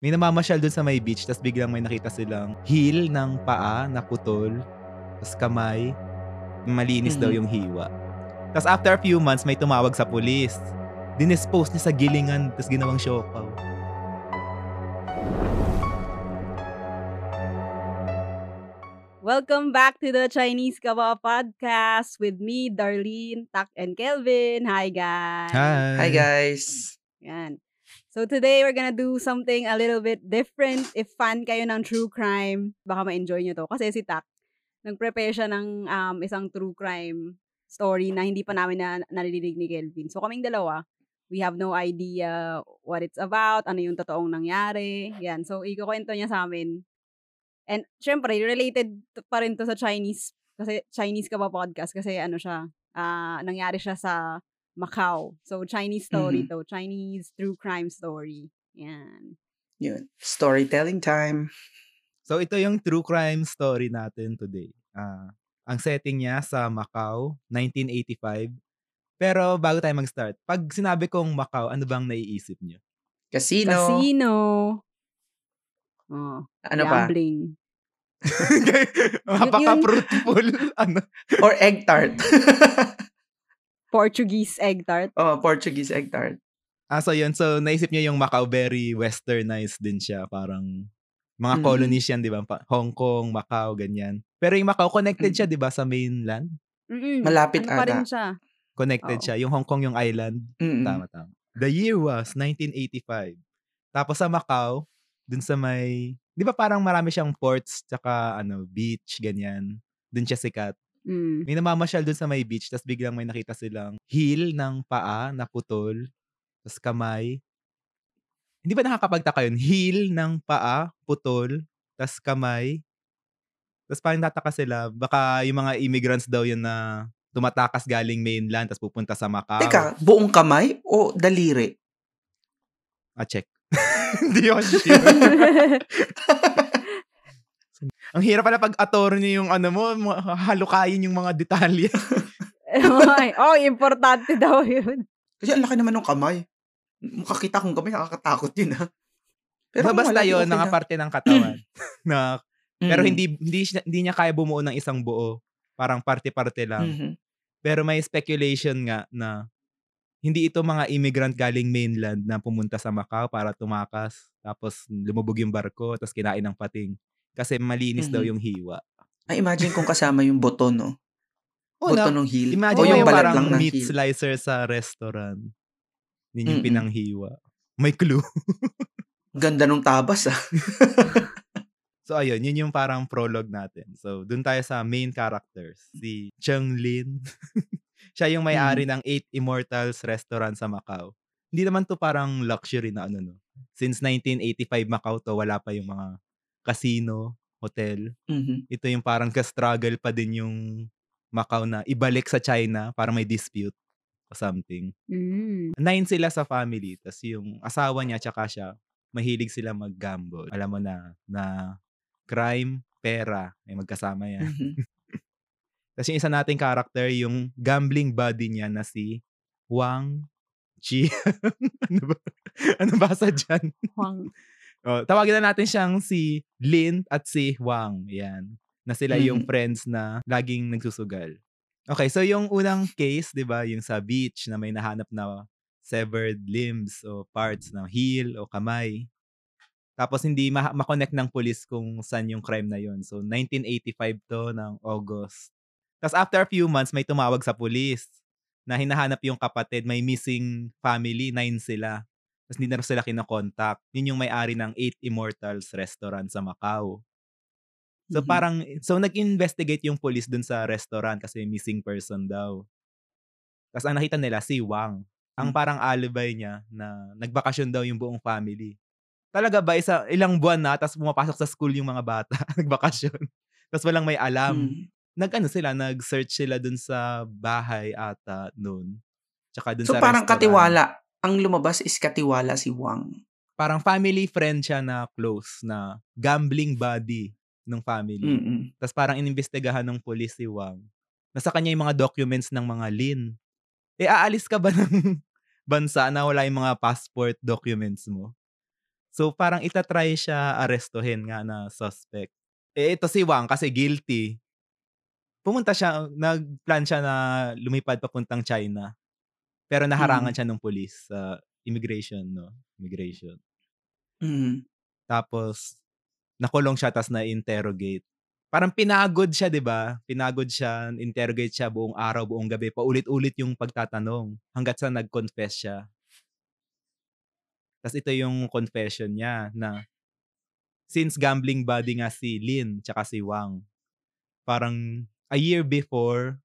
May namamasyal dun sa may beach, tas biglang may nakita silang heel ng paa na putol, tas kamay, malinis daw Mhm. yung hiwa. Tas after a few months, may tumawag sa pulis. Dinispose niya sa gilingan, tas ginawang siopaw. Welcome back to the Chinese Kawa Podcast with me, Darlene, Tak, and Kelvin. Hi, guys. Hi guys. Yan. So today, we're gonna do something a little bit different. If fan kayo ng true crime, baka ma-enjoy nyo to. Kasi si Tak, nag-prepare siya ng um, isang true crime story na hindi pa namin na narinig ni Kelvin. So kaming dalawa, we have no idea what it's about, ano yung totoong nangyari. Yan. So, ikukwento niya sa amin. And, syempre, related pa rin to sa Chinese, kasi Chinese ka ba podcast? Kasi ano siya, ah nangyari siya sa Macau. So, Chinese story to. Chinese true crime story. Yan. Yun. Storytelling time. So ito yung true crime story natin today. Ah, ang setting niya sa Macau, 1985. Pero bago tayo mag-start, pag sinabi kong Macau, ano bang naiisip niyo? Casino. Casino. Oh, Ano pa? gambling. Napaka-fruitful. ano? Or egg tart. Portuguese egg tart. oh, Portuguese egg tart. Ah, so yun. So, naisip niyo yung Macau, very westernized din siya. Parang mga Mhm. colonies yan, di ba? Pa- Hong Kong, Macau, ganyan. Pero yung Macau, connected Mm. siya, di ba, sa mainland? Mm-mm. Malapit ano pa rin ata. siya. Connected Oo. siya. Yung Hong Kong, yung island. Mm-mm. Tama, tama. The year was 1985. Tapos sa Macau, dun sa may, di ba parang marami siyang ports, tsaka ano, beach, ganyan. Dun siya sikat. Mm. May namamasyal dun sa may beach, tapos biglang may nakita silang heel ng paa na putol, tapos kamay. Hindi ba nakakapagtaka yun? Heel ng paa, putol, tapos kamay. Tapos parang nataka sila, baka yung mga immigrants daw yun na tumatakas galing mainland, tapos pupunta sa Macau. Teka, buong kamay o daliri? Ah, check. Hindi sure. Ang hirap pala pag attorney yung ano mo, halukayin yung mga detalye. Oh, importante daw yun. Kasi ang laki naman ng kamay. Makakita kong kamay, nakakatakot yun ha. Pero kung basta yun, okay mga lang. parte ng katawan. na, pero Mm. hindi, hindi, siya- hindi niya kaya bumuo ng isang buo. Parang parte-parte lang. Mhm. Pero may speculation nga na hindi ito mga immigrant galing mainland na pumunta sa Macau para tumakas. Tapos lumubog yung barko, tapos kinain ng pating. Kasi malinis daw Mhm. yung hiwa. Ay, imagine kung kasama yung buto, no? Oh, buto na, ng heel. imagine o yung yung balat parang lang ng meat heel. slicer sa restaurant. Yun yung Mm-mm. pinanghiwa. May clue. Ganda nung tabas ah. So ayun, yun yung parang prologue natin. So dun tayo sa main characters. Si Cheng Lin. Siya yung may-ari ng Eight Immortals restaurant sa Macau. Hindi naman to parang luxury na ano no. Since 1985 Macau to, wala pa yung mga casino, hotel. Mhm. Ito yung parang ka-struggle pa din yung Macau na ibalik sa China para may dispute o something. Mm. Nine sila sa family. Tapos yung asawa niya tsaka siya, mahilig sila mag-gamble. Alam mo na, na crime, pera, ay magkasama yan. Mhm. Tapos yung isa nating character, yung gambling buddy niya na si Wang Chi. ano ba? Ano basa dyan? Huang. Oh, tawagin na natin siyang si Lin at si Wang. Yan. Na sila yung Mhm. friends na laging nagsusugal. Okay, so yung unang case, di ba, yung sa beach na may nahanap na severed limbs o parts ng heel o kamay. Tapos hindi ma- makonect ng police kung saan yung crime na yun. So 1985 to ng August. Tapos after a few months, may tumawag sa police na hinahanap yung kapatid. May missing family, nine sila. Tapos hindi na rin sila kinokontakt. Yun yung may-ari ng Eight Immortals restaurant sa Macau. So Mhm. parang, so nag-investigate yung police dun sa restaurant kasi missing person daw. Tapos ang nakita nila, si Wang. Ang Hmm. parang alibi niya na nagbakasyon daw yung buong family. Talaga ba, isa, ilang buwan na, tapos pumapasok sa school yung mga bata, nagbakasyon. Tapos walang may alam. Mhm. Nag-ano sila, nag-search sila dun sa bahay ata noon. Tsaka dun So sa parang restaurant. katiwala. Ang lumabas is katiwala si Wang. Parang family friend siya na close, na gambling buddy ng family. Mm-mm. Tapos parang inimbestigahan ng police si Wang. Nasa kanya yung mga documents ng mga Lin. Eh, aalis ka ba ng bansa na wala yung mga passport documents mo? So, parang ita-try siya arestuhin nga na suspect. Eh, ito si Wang kasi guilty. Pumunta siya nag-plan siya na lumipad papuntang China. Pero naharangan Mm. siya nung pulis sa immigration 'no, immigration. Mhm. Tapos nakulong siya ta's na-interrogate. Parang pinagod siya 'di ba? Pinagod siya, interrogate siya buong araw, buong gabi, paulit-ulit yung pagtatanong hangga't sa nag-confess siya. Ta's ito yung confession niya na since gambling buddy nga si Lin tsaka si Wang, parang a year before,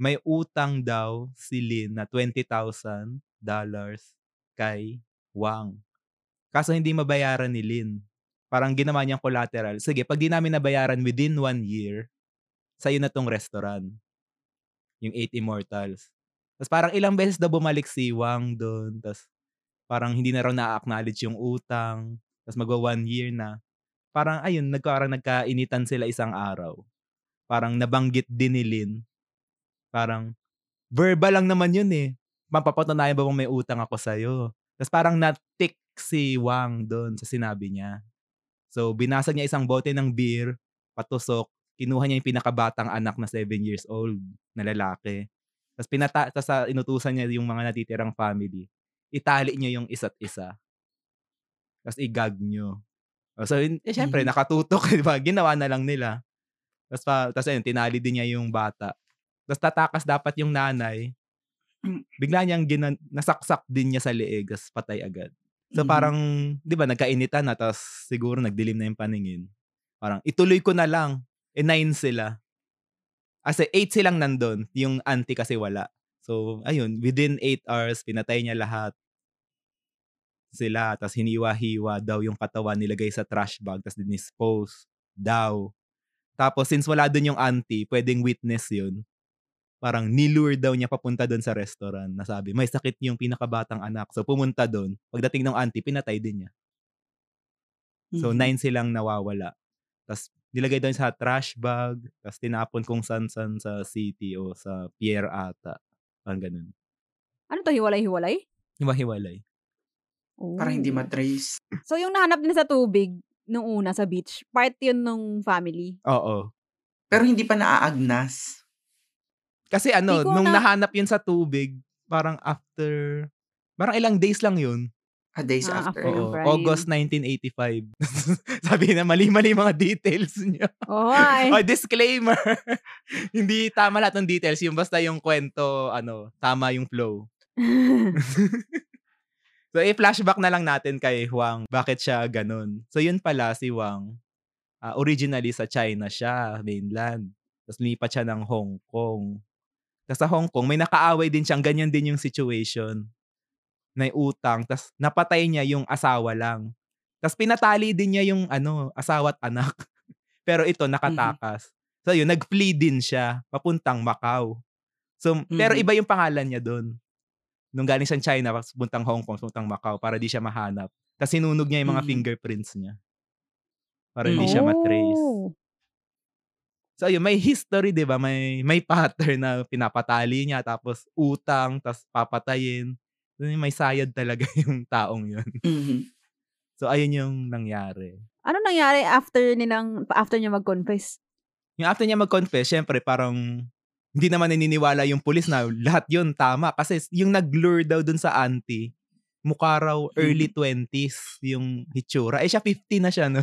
may utang daw si Lin na $20,000 kay Wang. Kaso hindi mabayaran ni Lin. Parang ginawa niyang collateral, "Sige 'pag di namin nabayaran within 1 year, sa'yo na 'tong restaurant." Yung Eight Immortals. Ta's parang ilang beses daw bumalik si Wang dun ta's parang hindi na raw naa-acknowledge yung utang, ta's magwa-1 year na. Parang ayun, nagka nagkainitan sila isang araw. Parang nabanggit din ni Lin, parang, "Verbal lang naman yun, eh. Mapapatunayan ba bang may utang ako sa'yo?" Ta's parang na-tick si Wang dun sa sinabi niya. So, binasag niya isang bote ng beer, patusok, kinuha niya yung pinakabatang anak na 7 years old na lalaki. Ta's pinata ta's, ah, inutusan niya yung mga natitirang family, itali niyo yung isa't isa. Ta's i-gag niyo. Oh, so yun eh, siyempre Mhm. nakatutok 'di ba, ginawa na lang nila. Ta's pa ta's ayun tinali din niya yung bata. Ta's tatakas dapat yung nanay, Hmm. bigla niyang ginan nasaksak din niya sa leeg ta's patay agad. So, Mhm. parang 'di ba nagkainitan na ta's siguro nagdilim na yung paningin. Parang ituloy ko na lang, eh, 9 sila. Kasi 8 silang nandun, yung auntie kasi wala. So, ayun within 8 hours pinatay niya lahat. Sila ta's hiniwa-hiwa daw yung katawan, nilagay sa trash bag ta's dinispose daw. Tapos since wala dun yung auntie, puwedeng witness yun. Parang ni-lure daw niya papunta dun sa restaurant na sabi, "May sakit yung pinakabatang anak." So, pumunta dun, pagdating nung auntie pinatay din niya. So, Mhm. 9 silang nawawala. Ta's nilagay daw sa trash bag, ta's tinapon kung saan-saan sa city o sa pier ata, parang ganun. Ano 'to, hiwalay-hiwalay? Hiwa-hiwalay. Para hindi Oh. ma-trace. So, yung nahanap nila sa tubig nung una sa beach, part yun nung family? Oo. Pero hindi pa naaagnas. Kasi ano, nung na nahanap yun sa tubig, parang after parang ilang days lang yun. Ah, days Ah, after. after Oo. August 1985. Sabi na mali-mali mga details niyo. Nga, eh. Oh, disclaimer, hindi tama lahat ng details, yung basta yung kwento ano, tama yung flow. So, i-flashback na lang natin kay Wang, bakit siya gano'n. So, yun pala si Wang, ah, originally sa China siya, mainland. Ta's lumipat siya ng Hong Kong. Ta's sa Hong Kong may nakaaway din siyang ganyan din yung situation. May utang ta's napatay niya yung asawa lang. Ta's pinatali din niya yung ano, asawa at anak. Pero ito nakatakas. So, yun nag-flee din siya papuntang Macau. So, pero Mhm. iba yung pangalan niya dun. Nung galing siyang China ta's pupuntang Hong Kong, pupuntang Macau para di siya mahanap. Ta's sinunog niya yung mga Mhm. fingerprints niya. Para hindi siya Mhm. ma-trace. So, ayun may history 'di ba, may may pattern na pinapatali niya tapos utang, ta's papatayin. May sayad talaga yung taong yun. Mhm. So, ayun yung nangyari. Ano nangyari after nilang after niya mag-confess? Yung after niya mag-confess, siyempre parang hindi naman naniniwala yung pulis na lahat yun tama. Kasi yung nag-lure daw dun sa auntie, mukha raw early Mhm. 20s yung hitsura. Eh siya 50 na siya, no?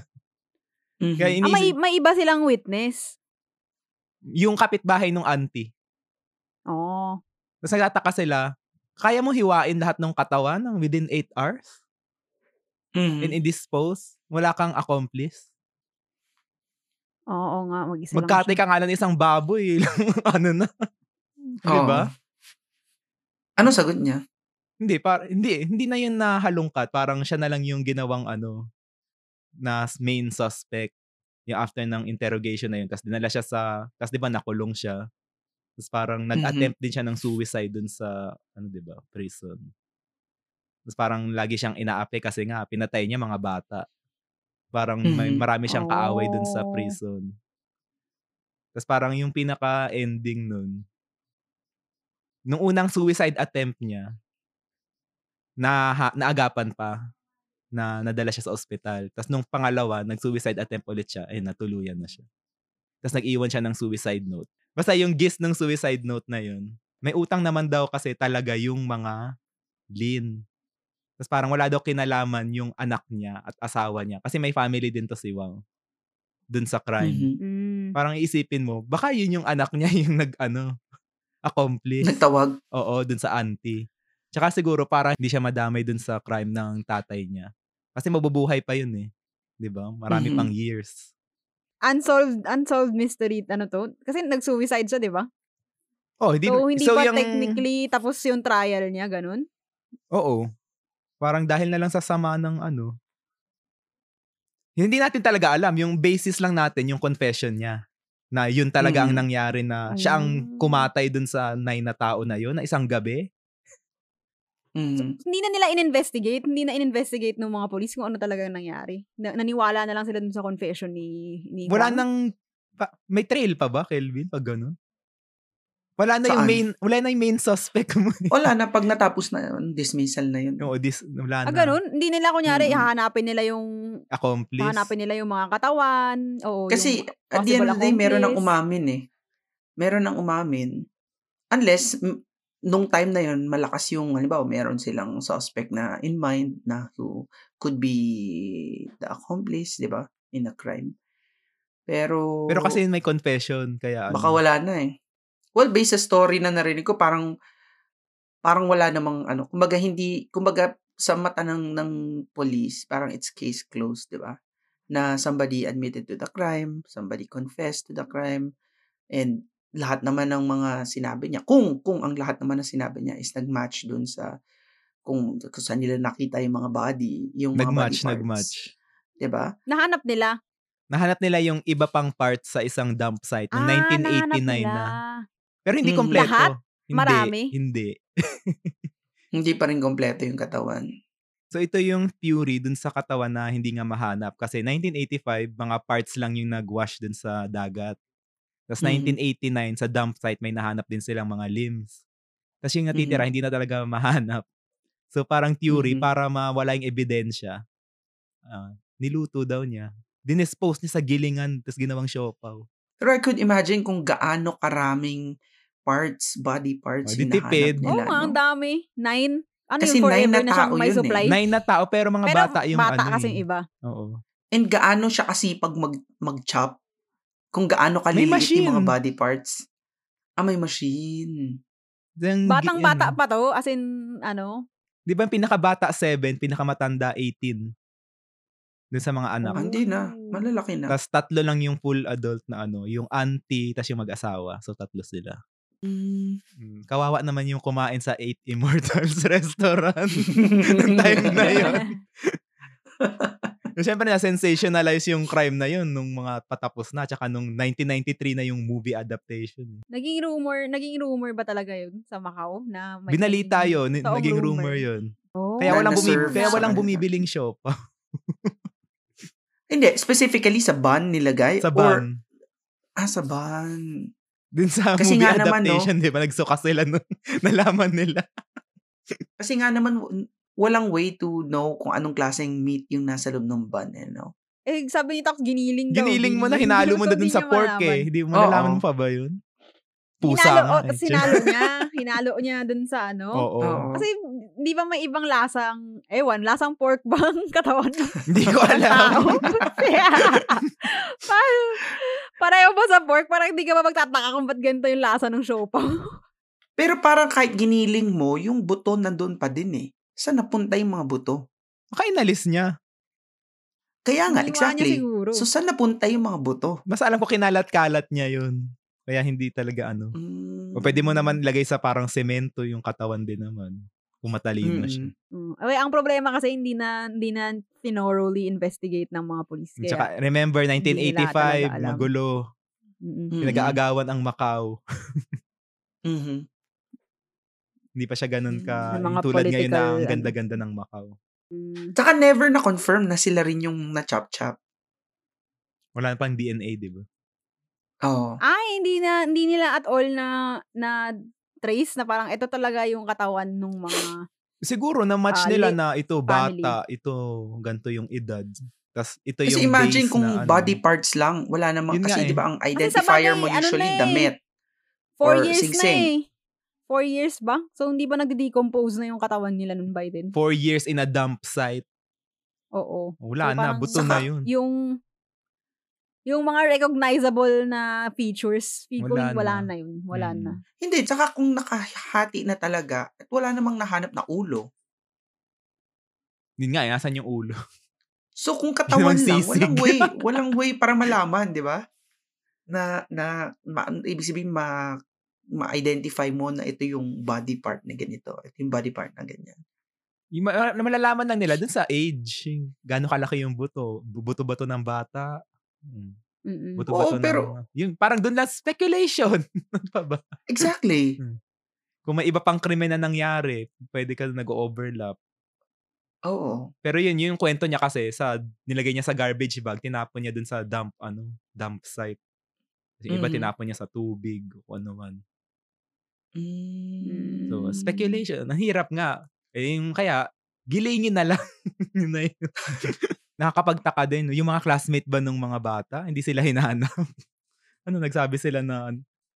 Kaya Mhm. Ah, may inisip, may iba silang witness? Yung kapitbahay nung auntie. Oh. Tapos nagtataka sila, kaya mo hiwain lahat ng katawan ng within 8 hours? And Mhm. i-dispose? Wala kang accomplice? Oo nga, mag-isa lang Magkatay siya. ka nga ng isang baboy, ano na, 'di Oo. ba? Anong sagot niya? Hindi, par hindi hindi na yun nahalungkat, parang siya na lang yung ginawang ano, na main suspect, yung after ng interrogation na yun ta's dinala siya sa ta's 'di ba nakulong siya. Ta's parang Mhm. nag-attempt din siya ng suicide dun sa ano 'di ba, prison. Ta's parang lagi siyang inaapi kasi nga pinatay niya mga bata. Parang may Mhm. marami siyang kaaway dun sa Oh. prison. Ta's parang yung pinaka-ending nun nung unang suicide attempt niya naha naagapan pa. Na nadala siya sa ospital. Tapos nung pangalawa, nag-suicide attempt ulit siya. Eh, natuluyan na siya. Tapos nag-iwan siya ng suicide note. Basta yung gist ng suicide note na yun, may utang naman daw kasi talaga yung mga Lin. Tapos parang wala daw kinalaman yung anak niya at asawa niya. Kasi may family din to si Wang. Dun sa crime. Mhm. Mm. Parang iisipin mo, baka yun yung anak niya yung nag, ano, accomplice. Nagtawag. Oo, dun sa auntie. Tsaka siguro para hindi siya madamay dun sa crime ng tatay niya. Kasi mabubuhay pa yun eh. 'Di ba? Marami Mhm. pang years. Unsolved, unsolved mystery, ano to? Kasi nag-suicide siya, di ba? Oh, hindi So, hindi so pa yung- technically tapos yung trial niya, ganun? Oo. Parang dahil na lang sa sama ng ano. Hindi natin talaga alam. Yung basis lang natin, yung confession niya. Na yun talaga ang Mhm. nangyari na siya ang Mm. kumatay dun sa nine na tao na yun, na isang gabi. Mhm. Hindi na nila in-investigate, hindi na in-investigate ng mga polis kung ano talaga ang nangyari. Na, naniwala na lang sila dun sa confession ni, ni Wala Juan. nang, pa- may trail pa ba, Kelvin, pag ganun? Wala na yung Saan? main, wala na yung main suspect mo. Wala na pag natapos na yun, dismissal na yun. Oo, this, wala Ah, na. ganun? Hindi nila kunyari, Mm. hahanapin nila yung, Accomplice. hahanapin nila yung mga katawan. O Kasi yung at the end of the day, meron nang accomplice. umamin eh. Meron nang umamin. Unless, m- nung time na yun, malakas yung, halimbawa, meron silang suspect na in mind na who could be the accomplice, di ba? In a crime. Pero, Pero kasi may confession, kaya baka ano. wala na eh. Well, based sa story na narinig ko, parang, parang wala namang, ano, kumbaga hindi, kumbaga, sa mata ng, ng police, parang it's case closed, di ba? Na somebody admitted to the crime, somebody confessed to the crime, and lahat naman ng mga sinabi niya, kung, kung ang lahat naman ng sinabi niya is nag-match dun sa, kung, kung saan nila nakita yung mga body, yung mga Nag-match, body parts. nag-match. Di ba? Nahanap nila. Nahanap nila yung iba pang parts sa isang dump site noong Ah, nahanap 1989 nila. na. Pero hindi Mhm. kompleto. Lahat? Hindi, Marami? Hindi. Hindi pa rin kompleto yung katawan. So ito yung theory dun sa katawan na hindi nga mahanap. Kasi 1985, mga parts lang yung nag-wash dun sa dagat. Tapos Mhm. 1989, sa dump site, may nahanap din silang mga limbs. Tapos yung natitira, Mhm. hindi na talaga mahanap. So parang theory, Mhm. para mawala yung ebidensya, ah, niluto daw niya. Dinispose niya sa gilingan, tapos ginawang siopaw. Pero I could imagine kung gaano karaming parts, body parts Oh, di yung tipid. nahanap Oo nila. nga, ang no? dami. Nine. Ano Kasi yung nine forever na na, siyang tao may yun eh. supply? Nine na tao, pero mga Pero bata yung bata ano kasi eh. yung iba. Oo. And gaano siya kasipag mag, mag-chop? Kung gaano kaliliit yung mga body parts. Ah, may machine. Then, gi- Batang bata ano, pa to. As in, ano. Di ba yung pinakabata 7, pinakamatanda 18? Dun sa mga anak. Ah, hindi na. Oh. Malalaki na. Tapos tatlo lang yung full adult na ano, yung auntie, tapos yung mag-asawa. So tatlo sila. Mm. Mm, kawawa naman yung kumain sa 8 Immortals restaurant. Nung time na yun. Siyempre na-sensationalize yung crime na yun nung mga patapos na. Tsaka nung 1993 na yung movie adaptation. eh. Naging rumor, naging rumor ba talaga yun sa Macau? Na may Binalita yun, toong naging rumor yun. Oh. Kaya walang, bumi- kaya walang bumibiling siopa Hindi, specifically sa ban nilagay? sa Or, ban. ah, sa ban. Din sa Kasi movie nga naman, no? adaptation, di ba? Nagsuka sila nung nalaman nila. Kasi nga naman, walang way to know kung anong klaseng meat yung nasa loob ng ban, eh, no? Eh, sabi ni Tax, giniling daw. Giniling mo na, hinalo mo na dun sa pork malaman. eh. Hindi mo nalaman pa ba yun? Pusa Hinalo, nga oh, eh. tapos hinalo niya. Hinalo niya dun sa ano. Oo. Oo. Kasi, di ba may ibang lasang, ewan, lasang pork bang katawan Hindi ko alam. Kaya, parang, pareho ba sa pork? Parang hindi ka ba magtataka kung ba't ganito yung lasa ng siopaw? Pero parang kahit giniling mo, yung buto nandun pa din eh. Saan napunta yung mga buto? Baka inalis niya. Kaya nga, niya exactly. So, saan napunta yung mga buto? Basta alam ko kinalat-kalat niya yun. Kaya hindi talaga ano. Mm. O pwede mo naman lagay sa parang semento yung katawan din naman. Kung matalino Mm-mm. siya. Mm. Okay, ang problema kasi hindi na hindi na thoroughly investigate ng mga police. Kaya, Tsaka remember hindi nila talaga 1985, alam. magulo. mm-mm. Mm. Pinag-aagawan ang Macau. Mhm. Hindi pa siya ganun ka. Mm, yung tulad ngayon na ang ano. ganda-ganda ng Macau. Mm. Tsaka never na-confirm na sila rin yung na-chop-chop. Wala na pang DNA, di ba? Oo. Ay, hindi na hindi nila at all na na trace na parang ito talaga yung katawan ng mga Siguro na-match Ah, nila na ito family. bata, ito ganito yung edad. Tas ito Kasi yung imagine base kung na ano. body parts lang, wala namang, kasi eh. di ba ang identifier bagay, mo ano usually na eh. damit. Four or years na sing-sing. eh. Four years ba? So, hindi ba nagde-decompose na yung katawan nila nun by then? Four years in a dump site. Oo. Wala So, na, buto na yun. Yung yung mga recognizable na features, feel ko Wala wala na. na yun. Wala Mm. na. Hindi, tsaka kung nakahati na talaga, at wala namang nahanap na ulo. Yun nga, eh, nasan yung ulo? So kung katawan ang lang, walang way, walang way para malaman, di ba? Na, na, ma, ibig sabihin, ma, ma-identify mo na ito yung body part na ganito. Ito yung body part na ganyan. Yung ma- na malalaman lang nila dun sa age. Gaano kalaki yung buto. Buto ba to ng bata? Hmm. Mm-mm. Buto ba Oo, to pero- ng... Yung, parang dun lang speculation. Ano pa ba? Exactly. Kung may iba pang krimen na nangyari, pwede ka nag-overlap. Oo. Pero yun, yung kwento niya kasi sa nilagay niya sa garbage bag, tinapon niya dun sa dump ano, dump site. Kasi iba Mhm. tinapon niya sa tubig o ano man. Mm. So, speculation. Ang hirap nga. Eh, yung kaya, gilingin na lang. yun na yun. Nakakapagtaka din. Yung mga classmate ba nung mga bata, hindi sila hinahanap. ano, nagsabi sila na,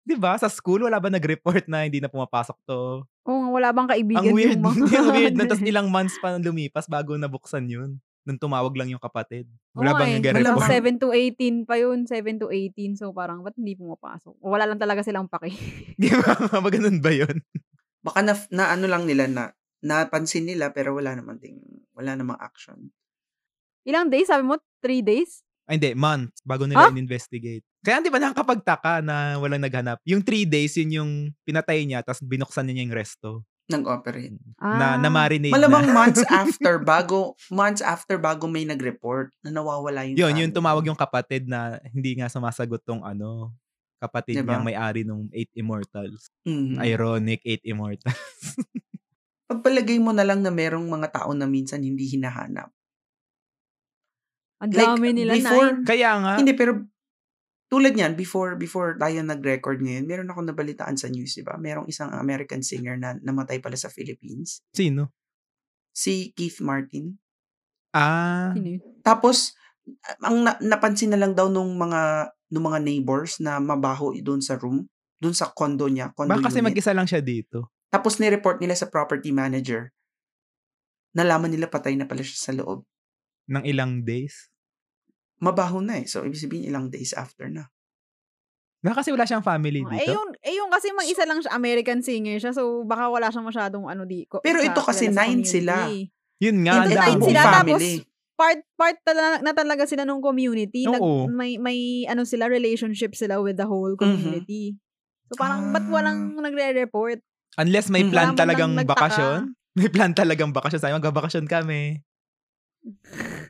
di ba, sa school, wala ba nag-report na hindi na pumapasok to? Oo, nga, wala bang kaibigan Ang weird, yung mga... ang weird na, tapos ilang months pa lumipas bago nabuksan yun. Nung tumawag lang yung kapatid. Wala Oo bang eh. nag-report? Parang 7 to 18 pa yun. 7 to 18. So, parang, ba't hindi pumapasok? O, Wala lang talaga silang paki. Di ba? Ganun ba yun? Baka na, na ano lang nila na napansin nila pero wala naman ding wala namang action. Ilang days? Sabi mo? 3 days? Ay, hindi. Months. Bago nila Ah? in-investigate. Kaya di ba nakakapagtaka na walang naghanap? Yung three days, yun yung pinatay niya, tapos binuksan niya yung resto. Nag-operate. Na, na Ah. marinate Malamang na. months after bago months after bago may nag-report na nawawala yung Yun, yung family. tumawag yung kapatid na hindi nga sumasagot tong ano, kapatid Diba? niyang may-ari nung Eight Immortals. Mhm. Ironic Eight Immortals. Pagpalagay mo na lang na merong mga tao na minsan hindi hinahanap. Ang Like, dami nila before- nine. Kaya nga, Hindi pero tulad niyan before before tayo nag-record ngayon, meron ako nabalitaan sa news, 'di ba? Merong isang American singer na namatay pala sa Philippines, sino? si Keith Martin. Ah, Sino? Tapos ang na- napansin na lang daw nung mga nung mga neighbors na mabaho doon sa room, doon sa condo niya, condo baka kasi unit. mag-isa lang siya dito. Tapos ni-report nila sa property manager. Nalaman nila patay na pala siya sa loob. ng ilang days. Mabaho na eh. So, ibig sabihin ilang days after na. Baka kasi wala siyang family Eh dito. yun, eh yun kasi mag-isa lang siya, American singer siya. So, baka wala siyang masyadong ano di ko. Pero ito kasi nine community. sila. Yun nga, dami. nine sila, tapos family. part part tala- na talaga sila nung community. Nag, Oo. may may ano sila relationship sila with the whole Mhm. community. So parang ba't Ah. walang nagre-report? Unless may Mm. plan man talagang bakasyon. May plan talagang bakasyon. Sabi, magbabakasyon kami.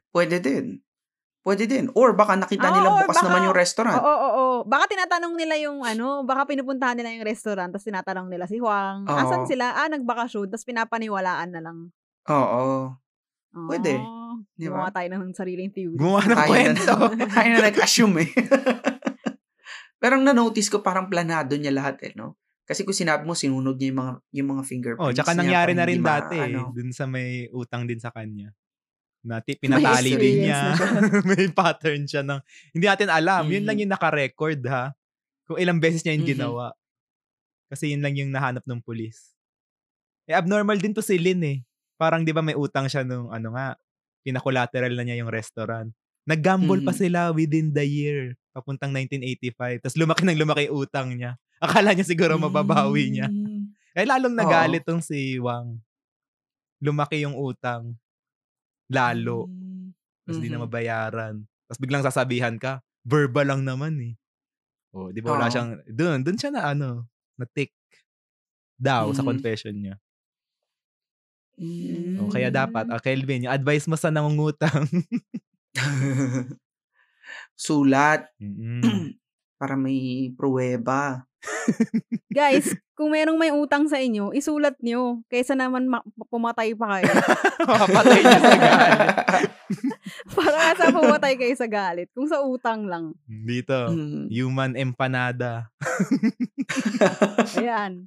Pwede din. Pwede din. Or baka nakita Ah, nila or bukas baka- naman yung Oo, restaurant. oo, oo. Baka tinatanong nila yung ano, baka pinupuntahan nila yung restaurant tapos tinatanong nila si Juan, Oo. asan sila? Ah, nagbakasyon tapos pinapaniwalaan na lang. Oo. Pwede. Oh, Di Gumawa ba? tayo ng sariling theory. Gumawa ng Tayo kwento. na, tayo na nag-assume eh. Pero ang na-notice ko parang planado niya lahat eh, no? Kasi kung sinabi mo, sinunod niya yung mga, yung mga fingerprints Oh, tsaka niya nangyari na rin hindi ma- dati eh. ano. Dun sa may utang din sa kanya. Na ti- pinatali experience din niya. may pattern siya ng hindi natin alam. Yun Mhm. lang yung naka-record ha. Kung ilang beses niya yung Mhm. ginawa. Kasi yun lang yung nahanap ng pulis. Eh abnormal din to si Lynn eh. Parang 'di ba may utang siya nung ano nga, pinakulateral na niya yung restaurant. Nag-gamble pa Mhm. sila within the year. Papuntang 1985. Tapos lumaki ng lumaki utang niya. Akala niya siguro mababawi niya. Mm. Eh, lalong nagalit tong si Wang. Lumaki yung utang. Lalo. Mm. Tapos di na Mhm. mabayaran. Tapos biglang sasabihan ka, verbal lang naman eh. O, di ba wala Oo. siyang, dun, dun siya na ano, na-tick daw sa Mhm. confession niya. Mm. O, kaya dapat, ah, Kelvin, yung advice mo sa nangungutang. Sulat Mm-mm. para may pruweba. Guys, kung merong may utang sa inyo, isulat nyo. Kaysa naman ma- pumatay pa kayo. Mapapatay niya sa galit. Para sa pumatay kayo sa galit. Kung sa utang lang. Dito, Mm. human empanada. Ayan.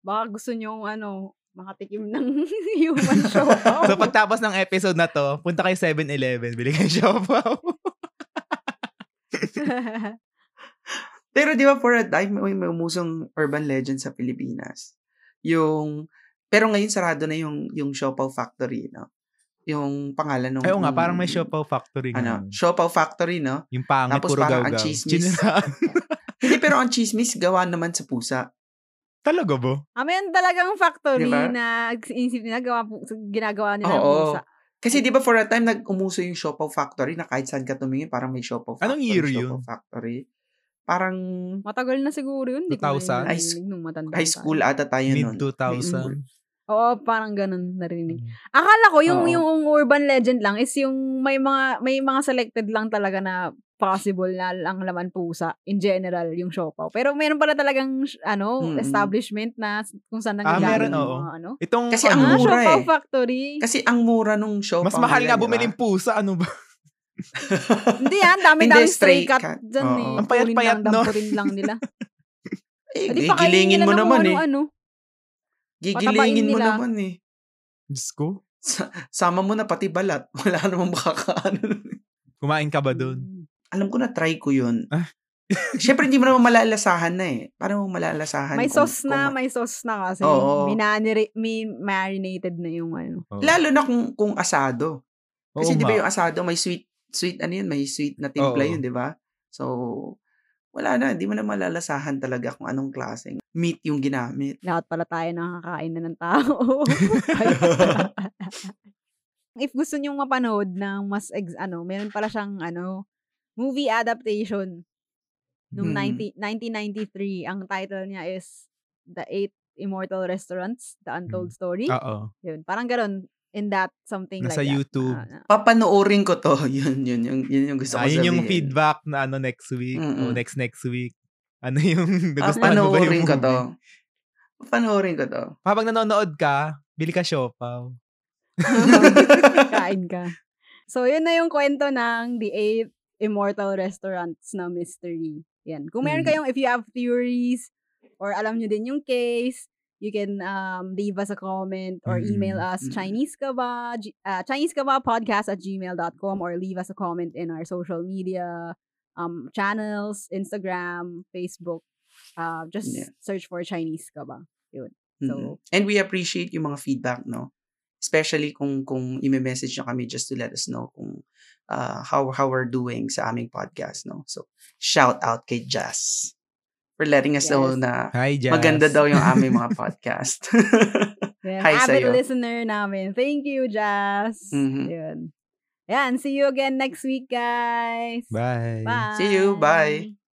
Baka gusto nyo ano, makatikim ng human siopaw. So pagtapos ng episode na to, punta kayo 7-Eleven, bili kayo siopaw. Pero di ba for a time, may, may umusong urban legend sa Pilipinas. Yung, pero ngayon sarado na yung, yung Siopaw Factory, no? Yung pangalan nung... Ay, nga, parang may siopaw factory Ano. Siopaw Factory, no? Yung pangit, Tapos puro parang ang chismis. Hindi, pero ang chismis, gawa naman sa pusa. Talaga ba? Ah, may talagang factory Diba? na inisip nila, gawa, ginagawa nila ng Oo. pusa. Kasi di ba for a time, nag-umuso yung Siopaw Factory na kahit saan ka tumingin, parang may Siopaw Factory. Anong year yun? Factory. Parang Matagal na siguro yun. Di ko 2000? na High nung matanda high tayo. school ata tayo nun. Mid-2000. Oo, parang ganun narinig. Akala ko yung Oo. yung urban legend lang is yung may mga may mga selected lang talaga na possible na ang laman pusa in general yung siopaw. Pero meron pala talagang ano Mm-mm. establishment na kung saan Ah, nangyayari meron, yung oo. mga ano. Itong, Kasi ano, ang Ah, mura eh. factory. Kasi ang mura nung Siopaw mas mahal nga di ba? bumiling pusa. Ano ba? Hindi yan, dami Hindi, dami stray stray cat cat. dyan eh. Ang payat-payat, no? dampurin lang nila. Eh, Adi, pakainin gigilingin mo naman eh. ano-ano. Gigilingin mo nila. naman eh. Diyos ko. Sa- Sama mo na pati balat. Wala namang makakaano. Kumain ka ba? Mm. Alam ko na try ko yun. Ah. Siyempre, hindi mo naman malalasahan na eh. Paano mo malalasahan? May kung- sauce na, kung- may sauce na kasi. Oo. Minaniri, may marinated na yung ano. Oo. Lalo na kung, kung asado. Kasi di ba yung asado, may sweet, sweet ano yun, may sweet na timpla Oo. yun, di ba? So, wala na, hindi mo na malalasahan talaga kung anong klaseng meat yung ginamit. Lahat pala tayo nakakain na ng tao. If gusto nyong mapanood ng mas, ex, ano, meron pala siyang, ano, movie adaptation nung Hmm. 90, 1993. Ang title niya is The Eight Immortal Restaurants, The Untold Story. Oo. Yun, parang ganun. In that, something Nasa like that. YouTube. Ah, ah. Papanoorin ko to. Yun, yun, yun, yun yung gusto ko Ah, yun yung sabihin. feedback na ano next week o Mm-mm. next next week. Ano yung Ah, nagustuhan mo ba yung panoorin ko to. movie? Panoorin ko to. Habang nanonood ka, bili ka siopaw. Kain ka. So, yun na yung kwento ng The Eight Immortal Restaurants na mystery. Yan. Kung meron Mhm. kayong, if you have theories, or alam nyo din yung case, you can um, leave us a comment or email Mhm. us Mhm. Chinese ka ba, G- uh, Chinese ka ba podcast at gmail.com or leave us a comment in our social media um, channels, Instagram, Facebook. Uh, just Yeah. search for Chinese ka ba. Mm. So- And we appreciate yung mga feedback, no? Especially kung kung i-message nyo kami just to let us know kung uh, how how we're doing sa aming podcast, no? So, shout out kay Jazz for letting us know Yes. na Hi, Jazz. maganda daw yung aming mga podcast. Yan, Hi avid sa'yo. listener namin. Thank you, Jazz. Mhm. Yun. Yan, see you again next week, guys. Bye. Bye. See you. Bye.